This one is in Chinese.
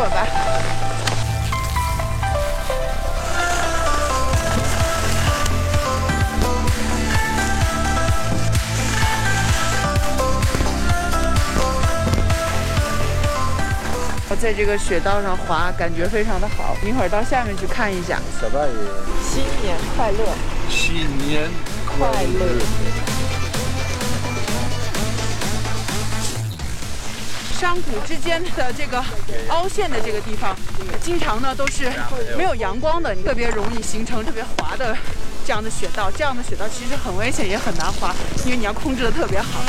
我在这个雪道上滑感觉非常的好。一会儿到下面去看一下。小大爷新年快乐。新年快乐。山谷之间的这个凹陷的这个地方，经常呢都是没有阳光的，特别容易形成特别滑的这样的雪道。这样的雪道其实很危险，也很难滑，因为你要控制的特别好。